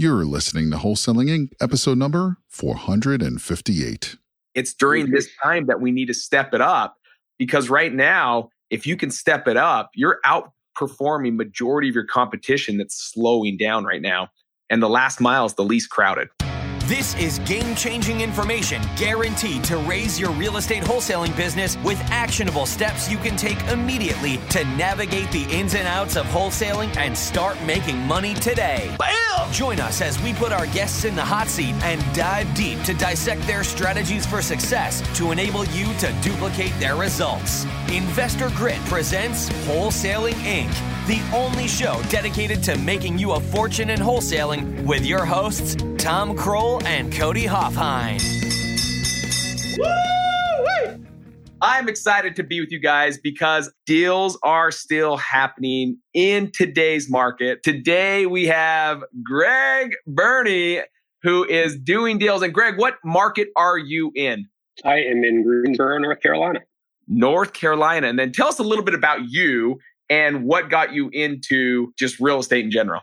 You're listening to Wholesaling Inc., episode number 458. It's during this time that we need to step it up because right now, if you can step it up, you're outperforming majority of your competition that's slowing down right now. And the last mile is the least crowded. This is game changing information guaranteed to raise your real estate wholesaling business with actionable steps you can take immediately to navigate the ins and outs of wholesaling and start making money today. Bam! Join us as we put our guests in the hot seat and dive deep to dissect their strategies for success to enable you to duplicate their results. Investor Grit presents Wholesaling Inc the only show dedicated to making you a fortune in wholesaling with your hosts, Tom Kroll and Cody Hofhine. Woo! I'm excited to be with you guys because deals are still happening in today's market. Today we have Greg Berny who is doing deals. And Greg, what market are you in? I am in Greensboro, North Carolina. North Carolina. And then tell us a little bit about you and what got you into just real estate in general?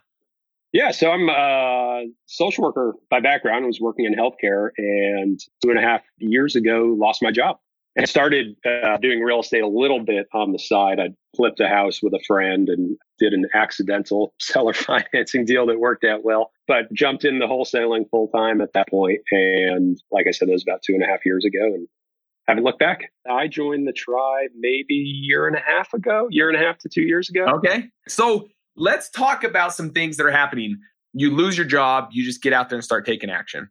Yeah, so I'm a social worker by background. I was working in healthcare and two and a half years ago lost my job and started uh, doing real estate a little bit on the side. I flipped a house with a friend and did an accidental seller financing deal that worked out well, but jumped into wholesaling full time at that point. And like I said, it was about two and a half years ago and haven't looked back. I joined the tribe maybe a year and a half ago, year and a half to two years ago. Okay. So let's talk about some things that are happening. You lose your job, you just get out there and start taking action.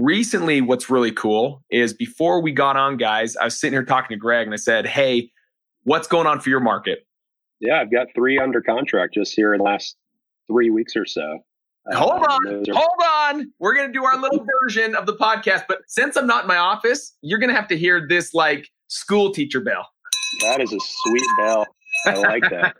Recently, what's really cool is before we got on, guys, I was sitting here talking to Greg and I said, Hey, what's going on for your market? Yeah, I've got three under contract just here in the last three weeks or so. Hold uh, on, are- hold on. We're gonna do our little version of the podcast, but since I'm not in my office, you're gonna have to hear this like school teacher bell. That is a sweet bell. I like that.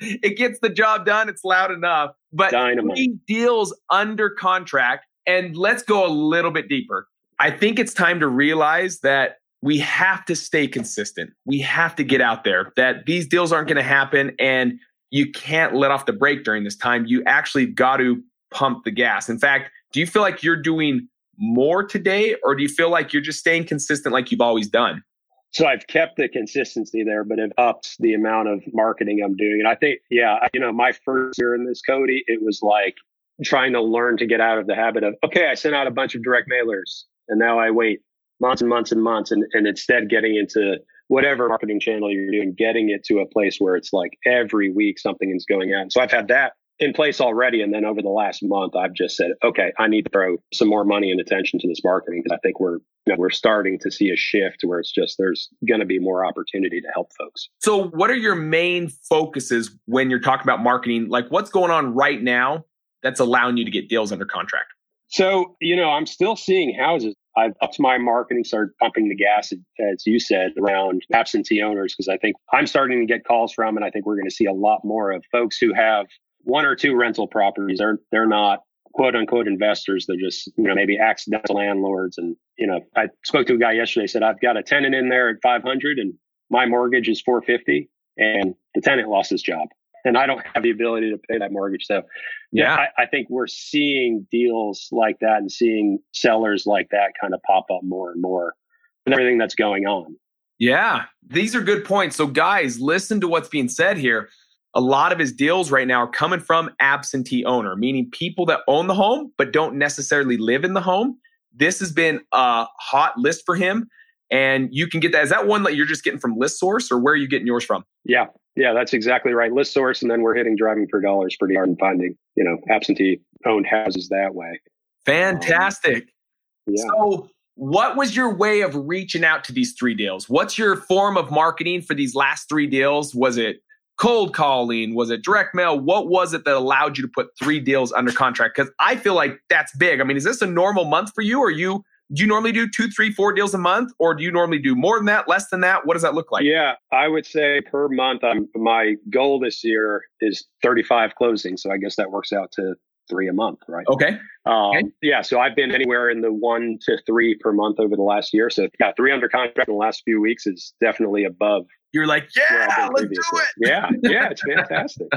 it gets the job done. It's loud enough. But Dynamite. three deals under contract. And let's go a little bit deeper. I think it's time to realize that we have to stay consistent. We have to get out there that these deals aren't going to happen. And you can't let off the brake during this time. You actually got to pump the gas. In fact, do you feel like you're doing more today or do you feel like you're just staying consistent like you've always done? So I've kept the consistency there, but it ups the amount of marketing I'm doing. And I think, yeah, you know, my first year in this, Cody, it was like trying to learn to get out of the habit of, okay, I sent out a bunch of direct mailers and now I wait months and months and months and, and instead getting into whatever marketing channel you're doing, getting it to a place where it's like every week something is going on. So I've had that in place already. And then over the last month, I've just said, okay, I need to throw some more money and attention to this marketing because I think we're, you know, we're starting to see a shift where it's just there's going to be more opportunity to help folks. So what are your main focuses when you're talking about marketing? Like what's going on right now that's allowing you to get deals under contract? So, you know, I'm still seeing houses I've upped my marketing, started pumping the gas, as you said, around absentee owners, because I think I'm starting to get calls from, and I think we're going to see a lot more of folks who have one or two rental properties. They're, they're not quote unquote investors. They're just, you know, maybe accidental landlords. And, you know, I spoke to a guy yesterday, said, I've got a tenant in there at 500 and my mortgage is 450 and the tenant lost his job and I don't have the ability to pay that mortgage. So, yeah, I, I, think we're seeing deals like that and seeing sellers like that kind of pop up more and more with everything that's going on. Yeah, these are good points. So, guys, listen to what's being said here. A lot of his deals right now are coming from absentee owner, meaning people that own the home but don't necessarily live in the home. This has been a hot list for him. And you can get that. Is that one that you're just getting from ListSource or where are you getting yours from? Yeah, yeah, that's exactly right. ListSource, and then we're hitting driving for dollars pretty hard and finding, you know, absentee owned houses that way. Fantastic. Um, yeah. So, what was your way of reaching out to these three deals? What's your form of marketing for these last three deals? Was it cold calling? Was it direct mail? What was it that allowed you to put three deals under contract? Because I feel like that's big. I mean, is this a normal month for you? Or you do you normally do two, three, four deals a month, or do you normally do more than that, less than that? What does that look like? Yeah, I would say per month. I'm, my goal this year is 35 closings, so I guess that works out to three a month, right? Okay. Um, okay. Yeah, so I've been anywhere in the one to three per month over the last year. So yeah, three under contract in the last few weeks is definitely above. You're like, yeah, let's do it. Yeah, yeah, it's fantastic.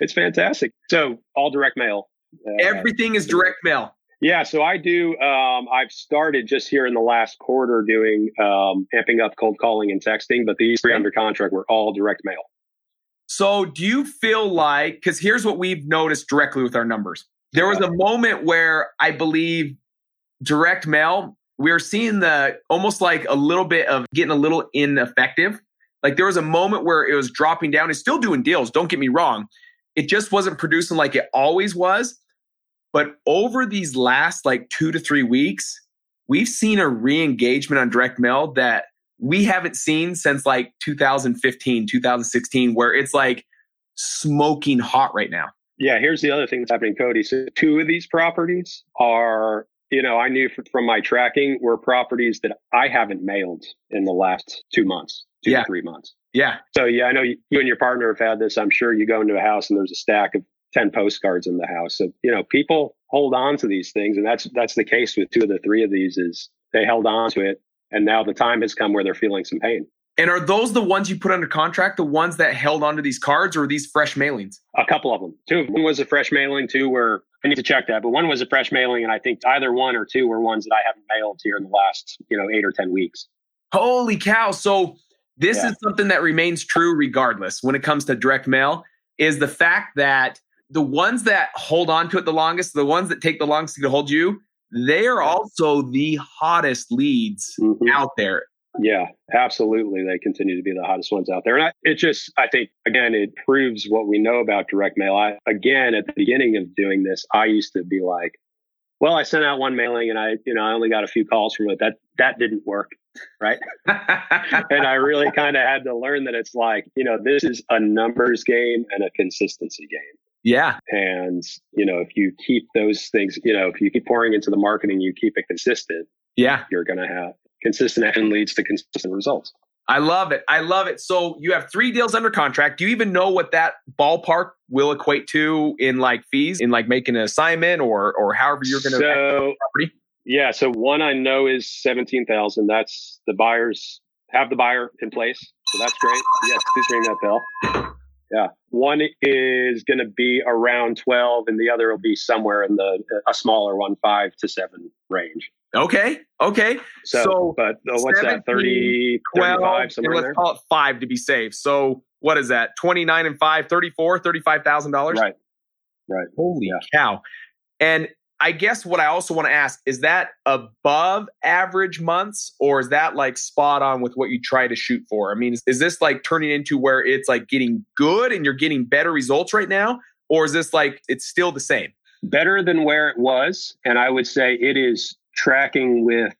it's fantastic. So all direct mail Uh, Everything is direct mail. Yeah, so I do. Um, I've started just here in the last quarter doing um, amping up cold calling and texting, but these three under contract were all direct mail. So, do you feel like, because here's what we've noticed directly with our numbers. There was a moment where I believe direct mail, we are seeing the almost like a little bit of getting a little ineffective. Like there was a moment where it was dropping down. It's still doing deals, don't get me wrong. It just wasn't producing like it always was. But over these last like two to three weeks, we've seen a re engagement on direct mail that we haven't seen since like 2015, 2016, where it's like smoking hot right now. Yeah, here's the other thing that's happening, Cody. So, two of these properties are, you know, I knew from my tracking were properties that I haven't mailed in the last two months, two yeah. to three months. Yeah. So, yeah, I know you, you and your partner have had this. I'm sure you go into a house and there's a stack of 10 postcards in the house. So, you know, people hold on to these things. And that's, that's the case with two of the three of these is they held on to it. And now the time has come where they're feeling some pain. And are those the ones you put under contract, the ones that held onto these cards or these fresh mailings? A couple of them. Two. One was a fresh mailing, two were I need to check that, but one was a fresh mailing, and I think either one or two were ones that I haven't mailed here in the last, you know, eight or ten weeks. Holy cow. So this yeah. is something that remains true regardless when it comes to direct mail, is the fact that the ones that hold on to it the longest, the ones that take the longest to hold you, they are also the hottest leads mm-hmm. out there. Yeah, absolutely. They continue to be the hottest ones out there. And I, it just, I think, again, it proves what we know about direct mail. I, again, at the beginning of doing this, I used to be like, well, I sent out one mailing and I, you know, I only got a few calls from it. That, that didn't work. Right. and I really kind of had to learn that it's like, you know, this is a numbers game and a consistency game. Yeah. And, you know, if you keep those things, you know, if you keep pouring into the marketing, you keep it consistent. Yeah. You're going to have consistent action leads to consistent results. I love it. I love it. So you have three deals under contract. Do you even know what that ballpark will equate to in like fees, in like making an assignment or or however you're going to so, property? Yeah. So one I know is seventeen thousand. That's the buyers have the buyer in place. So that's great. Yes, please ring that bell. Yeah. One is going to be around 12 and the other will be somewhere in the a smaller one, 5 to 7 range. Okay. Okay. So, so but uh, what's that? 30, 12, 35, somewhere let's there? call it 5 to be safe. So what is that? 29 and 5, 34, $35,000? Right. Right. Holy yeah. cow. And I guess what I also want to ask is that above average months or is that like spot on with what you try to shoot for? I mean, is, is, this like turning into where it's like getting good and you're getting better results right now? Or is this like it's still the same? Better than where it was. And I would say it is tracking with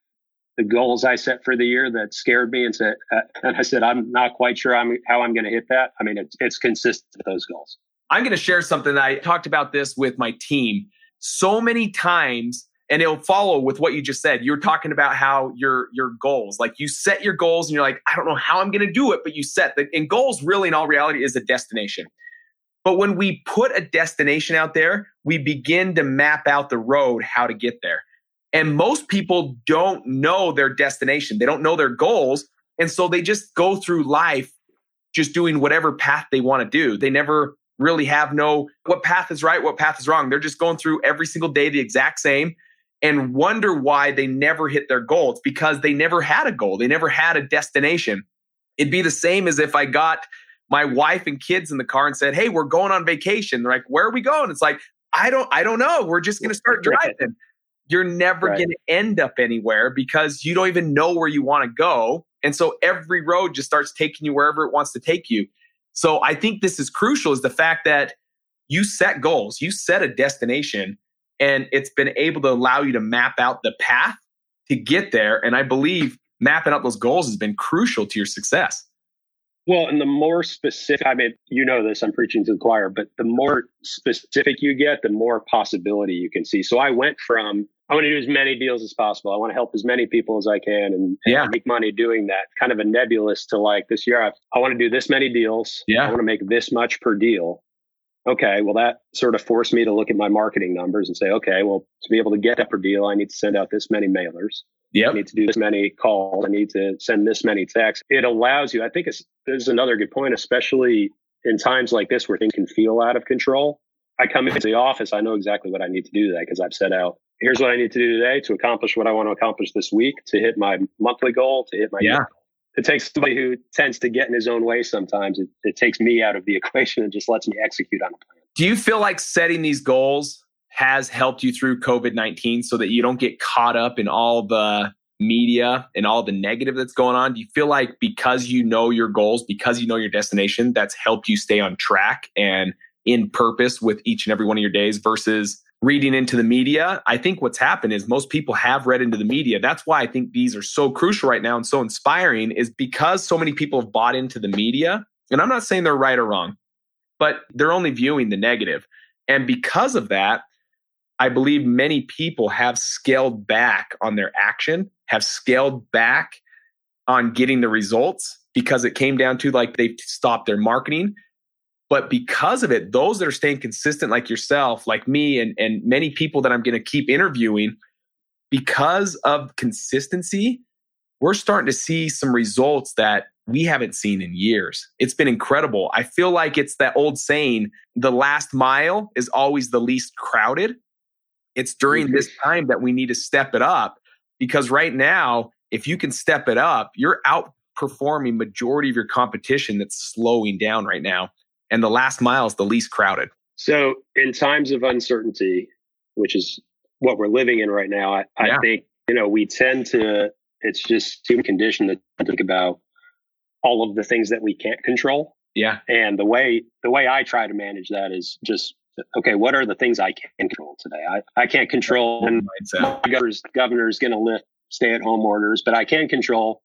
the goals I set for the year that scared me and said, uh, and I said, I'm not quite sure I'm, how I'm going to hit that. I mean, it's, it's consistent with those goals. I'm going to share something. I talked about this with my team so many times and it'll follow with what you just said. You're talking about how your your goals, like you set your goals and you're like, I don't know how I'm going to do it, but you set the and goals really in all reality is a destination. But when we put a destination out there, we begin to map out the road how to get there. And most people don't know their destination. They don't know their goals. And so they just go through life just doing whatever path they want to do. They never really have no what path is right, what path is wrong. They're just going through every single day the exact same and wonder why they never hit their goal. It's because they never had a goal. They never had a destination. It'd be the same as if I got my wife and kids in the car and said, "Hey, we're going on vacation." They're like, "Where are we going?" It's like, "I don't I don't know. We're just going to start driving." You're never right. going to end up anywhere because you don't even know where you want to go. And so every road just starts taking you wherever it wants to take you. So I think this is crucial is the fact that you set goals, you set a destination, and it's been able to allow you to map out the path to get there. And I believe mapping out those goals has been crucial to your success. Well, and the more specific, I mean, you know this, I'm preaching to the choir, but the more specific you get, the more possibility you can see. So I went from I want to do as many deals as possible. I want to help as many people as I can and, yeah. and make money doing that. Kind of a nebulous to like this year. I, I want to do this many deals. Yeah. I want to make this much per deal. Okay. Well, that sort of forced me to look at my marketing numbers and say, okay, well, to be able to get that per deal, I need to send out this many mailers. Yeah. I need to do this many calls. I need to send this many texts. It allows you, I think it's, this is another good point, especially in times like this where things can feel out of control. I come into the office, I know exactly what I need to do that because I've set out. Here's what I need to do today to accomplish what I want to accomplish this week, to hit my monthly goal, to hit my yeah. It takes somebody who tends to get in his own way sometimes. It, it takes me out of the equation and just lets me execute on a plan. Do you feel like setting these goals has helped you through COVID 19 so that you don't get caught up in all the media and all the negative that's going on? Do you feel like because you know your goals, because you know your destination, that's helped you stay on track and in purpose with each and every one of your days versus reading into the media? I think what's happened is most people have read into the media. That's why I think these are so crucial right now and so inspiring is because so many people have bought into the media. And I'm not saying they're right or wrong, but they're only viewing the negative. And because of that, I believe many people have scaled back on their action, have scaled back on getting the results because it came down to like they've stopped their marketing. But because of it, those that are staying consistent, like yourself, like me, and, and many people that I'm going to keep interviewing, because of consistency, we're starting to see some results that we haven't seen in years. It's been incredible. I feel like it's that old saying the last mile is always the least crowded. It's during mm-hmm. this time that we need to step it up because right now, if you can step it up, you're outperforming majority of your competition that's slowing down right now. And the last mile is the least crowded. So in times of uncertainty, which is what we're living in right now, I, yeah. I think, you know, we tend to, it's just human condition to think about all of the things that we can't control. Yeah. And the way the way I try to manage that is just okay, what are the things I can control today? I, I can't control when governor's governor's gonna lift stay at home orders, but I can control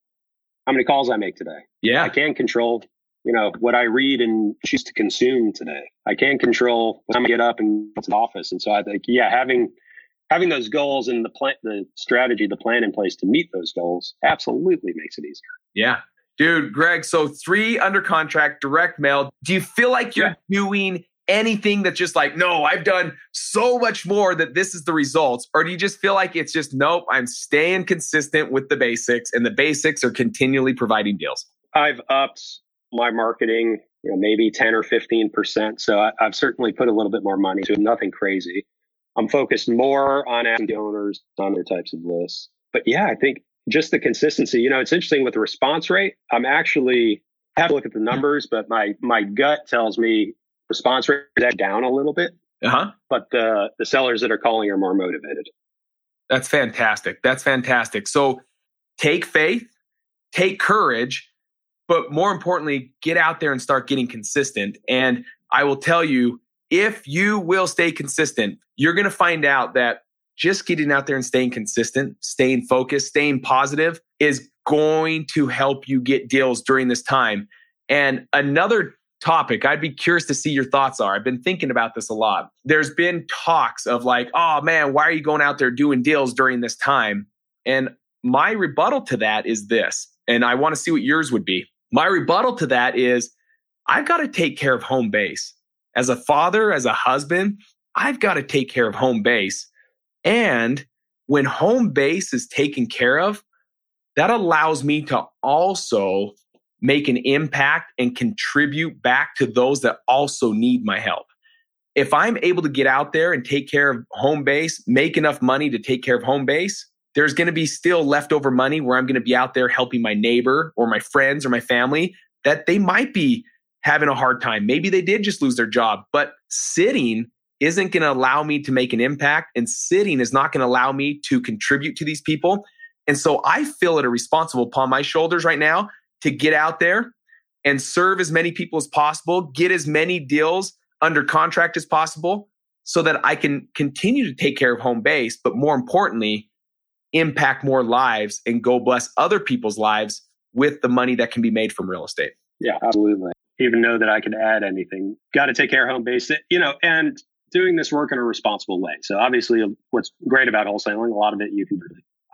how many calls I make today. Yeah. I can control, you know, what I read and choose to consume today. I can't control when I get up and go to the office. And so I think, yeah, having having those goals and the plan the strategy, the plan in place to meet those goals absolutely makes it easier. Yeah. Dude, Greg, so three under contract, direct mail. Do you feel like you're yeah. doing anything that's just like, no, I've done so much more that this is the results? Or do you just feel like it's just, nope, I'm staying consistent with the basics and the basics are continually providing deals? I've upped my marketing, you know, maybe 10 or 15%. So I, have certainly put a little bit more money to nothing crazy. I'm focused more on absentee owners on other types of lists. But yeah, I think just the consistency. You know, it's interesting with the response rate. I'm actually I have to look at the numbers, but my my gut tells me response rate is down a little bit. Uh-huh. But the the sellers that are calling are more motivated. That's fantastic. That's fantastic. So take faith, take courage, but more importantly, get out there and start getting consistent. And I will tell you, if you will stay consistent, you're going to find out that just getting out there and staying consistent, staying focused, staying positive is going to help you get deals during this time. And another topic I'd be curious to see your thoughts are. I've been thinking about this a lot. There's been talks of like, oh man, why are you going out there doing deals during this time? And my rebuttal to that is this, and I want to see what yours would be. My rebuttal to that is I've got to take care of home base. As a father, as a husband, I've got to take care of home base. And when home base is taken care of, that allows me to also make an impact and contribute back to those that also need my help. If I'm able to get out there and take care of home base, make enough money to take care of home base, there's going to be still leftover money where I'm going to be out there helping my neighbor or my friends or my family that they might be having a hard time. Maybe they did just lose their job, but sitting isn't going to allow me to make an impact and sitting is not going to allow me to contribute to these people. And so I feel it a responsible upon my shoulders right now to get out there and serve as many people as possible, get as many deals under contract as possible so that I can continue to take care of home base, but more importantly, impact more lives and go bless other people's lives with the money that can be made from real estate. Yeah, absolutely. Even know that I can add anything. Got to take care of home base, you know, and doing this work in a responsible way. So obviously, what's great about wholesaling, a lot of it you can.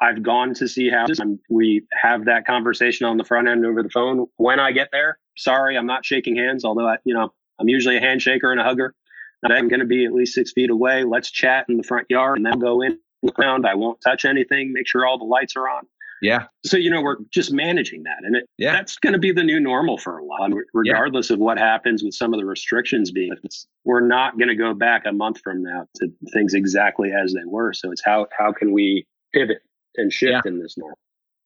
I've gone to see houses. And we have that conversation on the front end over the phone when I get there. Sorry, I'm not shaking hands, although I, you know, I'm usually a handshaker and a hugger. I'm going to be at least six feet away. Let's chat in the front yard and then go in the ground. I won't touch anything. Make sure all the lights are on. Yeah. So, you know, we're just managing that. And it, yeah. that's going to be the new normal for a while, regardless yeah. of what happens with some of the restrictions being. we're not going to go back a month from now to things exactly as they were. So it's how, how can we pivot and shift yeah. in this normal?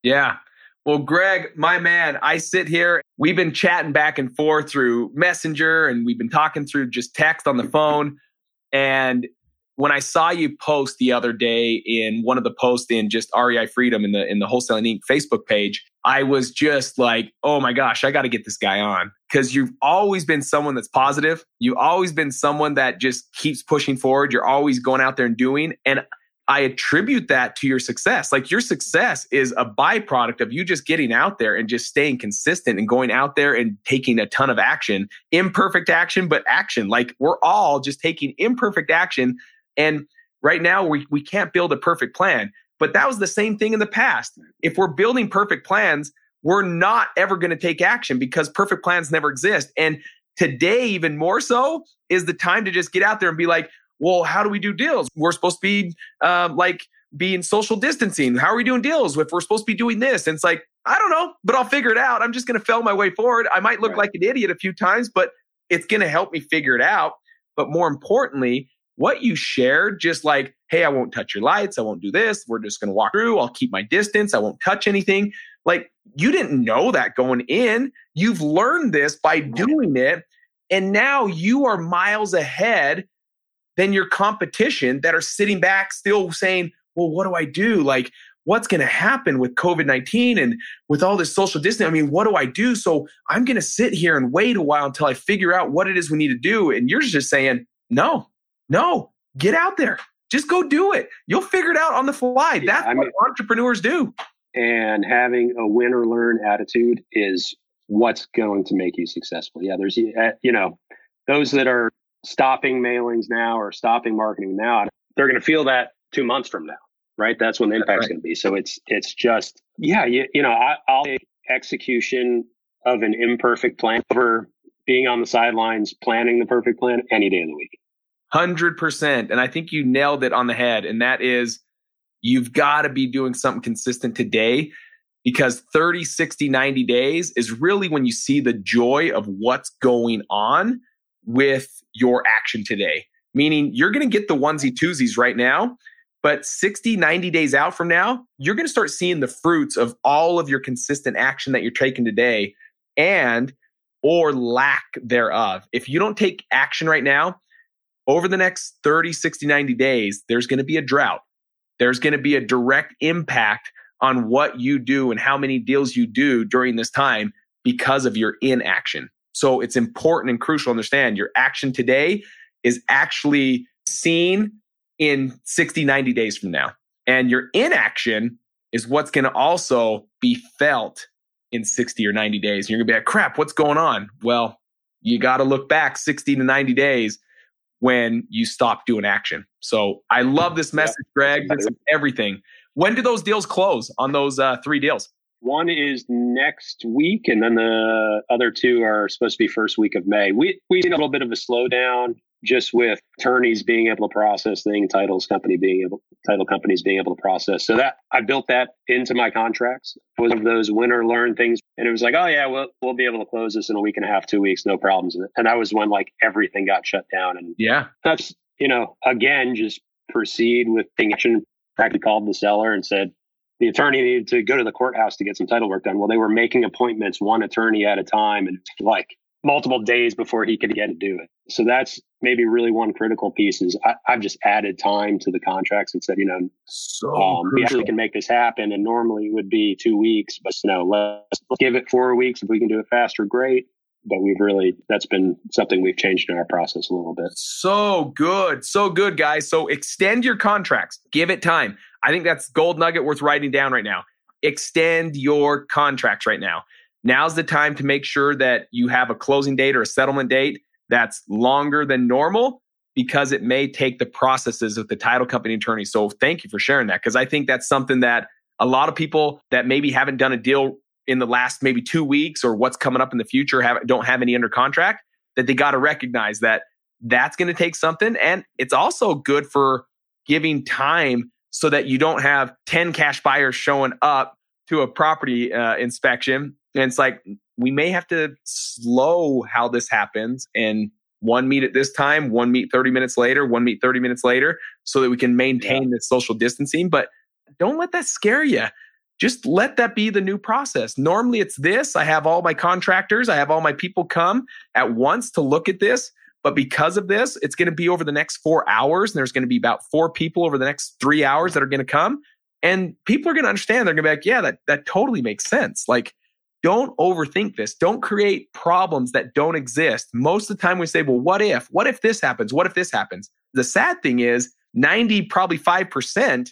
Yeah. Well, Greg, my man, I sit here. We've been chatting back and forth through Messenger and we've been talking through just text on the mm-hmm. phone. And when I saw you post the other day in one of the posts in just REI Freedom in the in the Wholesaling Inc. Facebook page, I was just like, oh my gosh, I got to get this guy on because you've always been someone that's positive. You've always been someone that just keeps pushing forward. You're always going out there and doing. And I attribute that to your success. Like your success is a byproduct of you just getting out there and just staying consistent and going out there and taking a ton of action, imperfect action, but action. Like we're all just taking imperfect action. And right now we, we can't build a perfect plan, but that was the same thing in the past. If we're building perfect plans, we're not ever going to take action because perfect plans never exist. And today, even more so, is the time to just get out there and be like, well, how do we do deals? We're supposed to be um, like being social distancing. How are we doing deals if we're supposed to be doing this? And it's like, I don't know, but I'll figure it out. I'm just going to fail my way forward. I might look right. like an idiot a few times, but it's going to help me figure it out. But more importantly, what you shared, just like, hey, I won't touch your lights. I won't do this. We're just going to walk through. I'll keep my distance. I won't touch anything. Like, you didn't know that going in. You've learned this by doing it. And now you are miles ahead than your competition that are sitting back still saying, well, what do I do? Like, what's going to happen with COVID 19 and with all this social distancing? I mean, what do I do? So I'm going to sit here and wait a while until I figure out what it is we need to do. And you're just saying, no, no, get out there. Just go do it. You'll figure it out on the fly. Yeah, That's I what entrepreneurs do. And having a win or learn attitude is what's going to make you successful. Yeah, there's, uh, you know, those that are stopping mailings now or stopping marketing now, they're going to feel that two months from now, right? That's when the impact's right. going to be. So it's it's just yeah, you, you know, I, I'll take execution of an imperfect plan over being on the sidelines planning the perfect plan any day of the week. Hundred percent, and I think you nailed it on the head, and that is you've got to be doing something consistent today because 30 60 90 days is really when you see the joy of what's going on with your action today. Meaning you're going to get the onesie twosies right now, but 60, 90 days out from now, you're going to start seeing the fruits of all of your consistent action that you're taking today and or lack thereof. If you don't take action right now, over the next 30, 60, 90 days, there's going to be a drought. There's going to be a direct impact on what you do and how many deals you do during this time because of your inaction. So it's important and crucial to understand your action today is actually seen in 60, 90 days from now. And your inaction is what's going to also be felt in 60 or 90 days. You're going to be like, crap, what's going on? Well, you got to look back 60 to 90 days when you stop doing action. So I love this message, Greg. This everything. When do those deals close on those uh, three deals? One is next week, and then the other two are supposed to be first week of May. We we've seen a little bit of a slowdown just with attorneys being able to process things, titles company being able title companies being able to process. So that I built that into my contracts. It was of those win or learn things. And it was like, oh yeah, we'll we'll be able to close this in a week and a half, two weeks, no problems. And that was when like everything got shut down. And yeah, that's you know, again, just proceed with action. Practically called the seller and said, the attorney needed to go to the courthouse to get some title work done. Well, they were making appointments one attorney at a time and like multiple days before he could get to do it. So that's maybe really one critical piece is I, have just added time to the contracts and said, you know, so um, we actually can make this happen. And normally it would be two weeks, but you know, let's, let's give it four weeks. If we can do it faster, great but we've really that's been something we've changed in our process a little bit. So good. So good, guys. So extend your contracts. Give it time. I think that's gold nugget worth writing down right now. Extend your contracts right now. Now's the time to make sure that you have a closing date or a settlement date that's longer than normal because it may take the processes of the title company attorney. So thank you for sharing that because I think that's something that a lot of people that maybe haven't done a deal in the last maybe two weeks or what's coming up in the future have, don't have any under contract that they got to recognize that that's going to take something and it's also good for giving time so that you don't have 10 cash buyers showing up to a property uh, inspection, and it's like we may have to slow how this happens and one meet at this time, one meet 30 minutes later, one meet 30 minutes later, so that we can maintain yeah. this social distancing. But don't let that scare you. Just let that be the new process. Normally it's this. I have all my contractors, I have all my people come at once to look at this. But because of this, it's going to be over the next four hours. And there's going to be about four people over the next three hours that are going to come. And people are going to understand. They're going to be like, yeah, that, that totally makes sense. Like, don't overthink this. Don't create problems that don't exist. Most of the time we say, well, what if? What if this happens? What if this happens? The sad thing is 90, probably 5%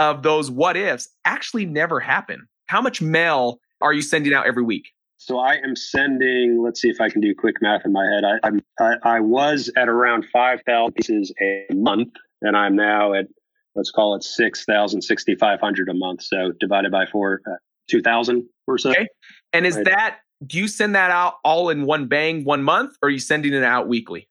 of those what ifs actually never happen. How much mail are you sending out every week? So I am sending. Let's see if I can do quick math in my head. I, I'm, I, I was at around five thousand pieces a month, and I'm now at let's call it 6,000, 6,500 a month. So divided by four, uh, 2,000 or so. Okay. And is right. that, do you send that out all in one bang, one month, or are you sending it out weekly?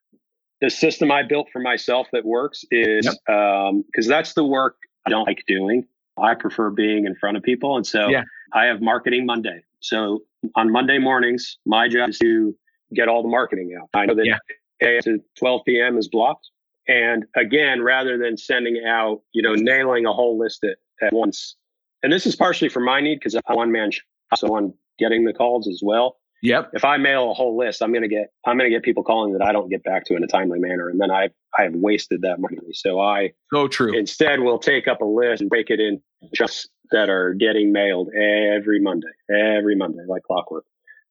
The system I built for myself that works is because yep. um, that's the work I don't like doing. I prefer being in front of people. And so yeah. I have marketing Monday. So on Monday mornings, my job is to get all the marketing out. I know that yeah. to 12 p.m. is blocked. And again, rather than sending out, you know, nailing a whole list at, at once, and this is partially for my need because I'm one man, so I'm getting the calls as well. Yep. If I mail a whole list, I'm gonna get I'm gonna get people calling that I don't get back to in a timely manner, and then I I have wasted that money. So I so true. Instead, we'll take up a list and break it in just that are getting mailed every Monday, every Monday, like clockwork.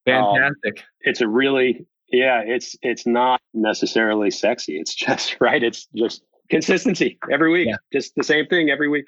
Fantastic. Um, it's a really yeah. It's it's not necessarily sexy. It's just right. It's just consistency every week. Yeah. Just the same thing every week.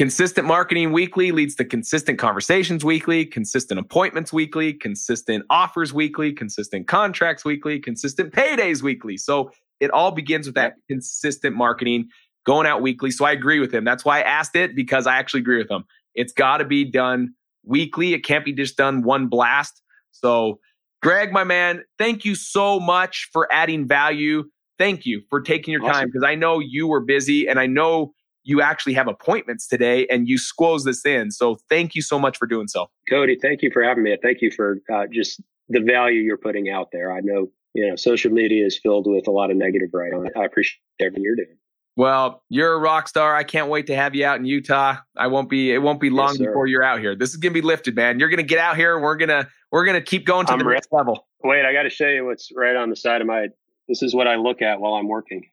Consistent marketing weekly leads to consistent conversations weekly, consistent appointments weekly, consistent offers weekly, consistent contracts weekly, consistent paydays weekly. So it all begins with that consistent marketing going out weekly. So I agree with him. That's why I asked it because I actually agree with him. It's got to be done weekly. It can't be just done one blast. So, Greg, my man, thank you so much for adding value. Thank you for taking your awesome. time because I know you were busy and I know you actually have appointments today and you squoze this in. So thank you so much for doing so. Cody, thank you for having me. Thank you for uh, just the value you're putting out there. I know, you know, social media is filled with a lot of negative right on it. I appreciate everything you're doing. Well, you're a rock star. I can't wait to have you out in Utah. I won't be. It won't be long yes, before you're out here. This is gonna be lifted, man. You're gonna get out here. We're gonna we're gonna keep going to I'm the re- next level. Wait, I got to show you what's right on the side of my. This is what I look at while I'm working.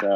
So.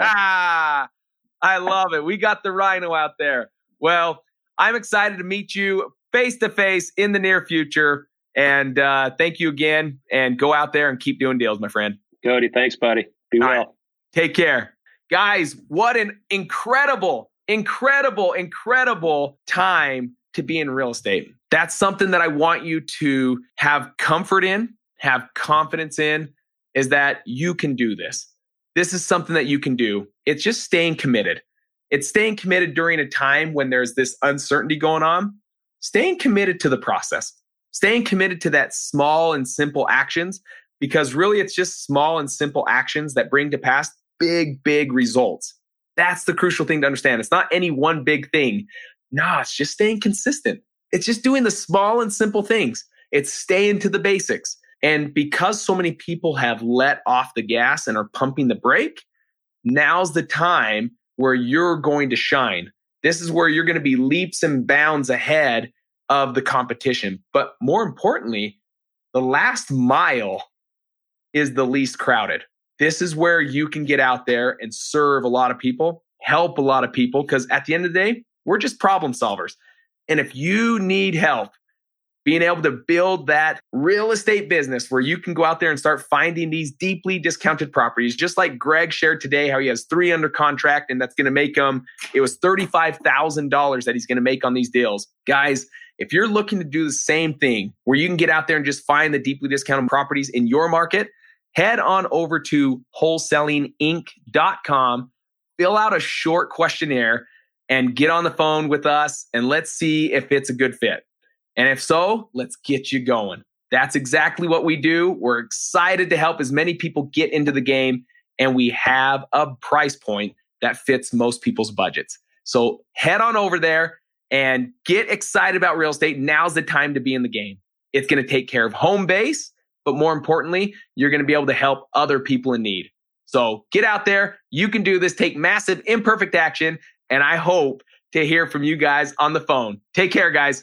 I love it. We got the rhino out there. Well, I'm excited to meet you face to face in the near future. And uh, thank you again. And go out there and keep doing deals, my friend. Cody, thanks, buddy. Be All well. Right. Take care. Guys, what an incredible, incredible, incredible time to be in real estate. That's something that I want you to have comfort in, have confidence in, is that you can do this this is something that you can do. It's just staying committed. It's staying committed during a time when there's this uncertainty going on, staying committed to the process, staying committed to that small and simple actions, because really it's just small and simple actions that bring to pass big, big results. That's the crucial thing to understand. It's not any one big thing. Nah, it's just staying consistent. It's just doing the small and simple things. It's staying to the basics. And because so many people have let off the gas and are pumping the brake, now's the time where you're going to shine. This is where you're going to be leaps and bounds ahead of the competition. But more importantly, the last mile is the least crowded. This is where you can get out there and serve a lot of people, help a lot of people, because at the end of the day, we're just problem solvers. And if you need help, being able to build that real estate business where you can go out there and start finding these deeply discounted properties, just like Greg shared today, how he has three under contract and that's going to make him, it was $35,000 that he's going to make on these deals. Guys, if you're looking to do the same thing where you can get out there and just find the deeply discounted properties in your market, head on over to wholesalinginc.com, fill out a short questionnaire, and get on the phone with us and let's see if it's a good fit. And if so, let's get you going. That's exactly what we do. We're excited to help as many people get into the game, and we have a price point that fits most people's budgets. So head on over there, and get excited about real estate. Now's the time to be in the game. It's going to take care of home base, but more importantly, you're going to be able to help other people in need. So get out there. You can do this. Take massive imperfect action. And I hope to hear from you guys on the phone. Take care, guys.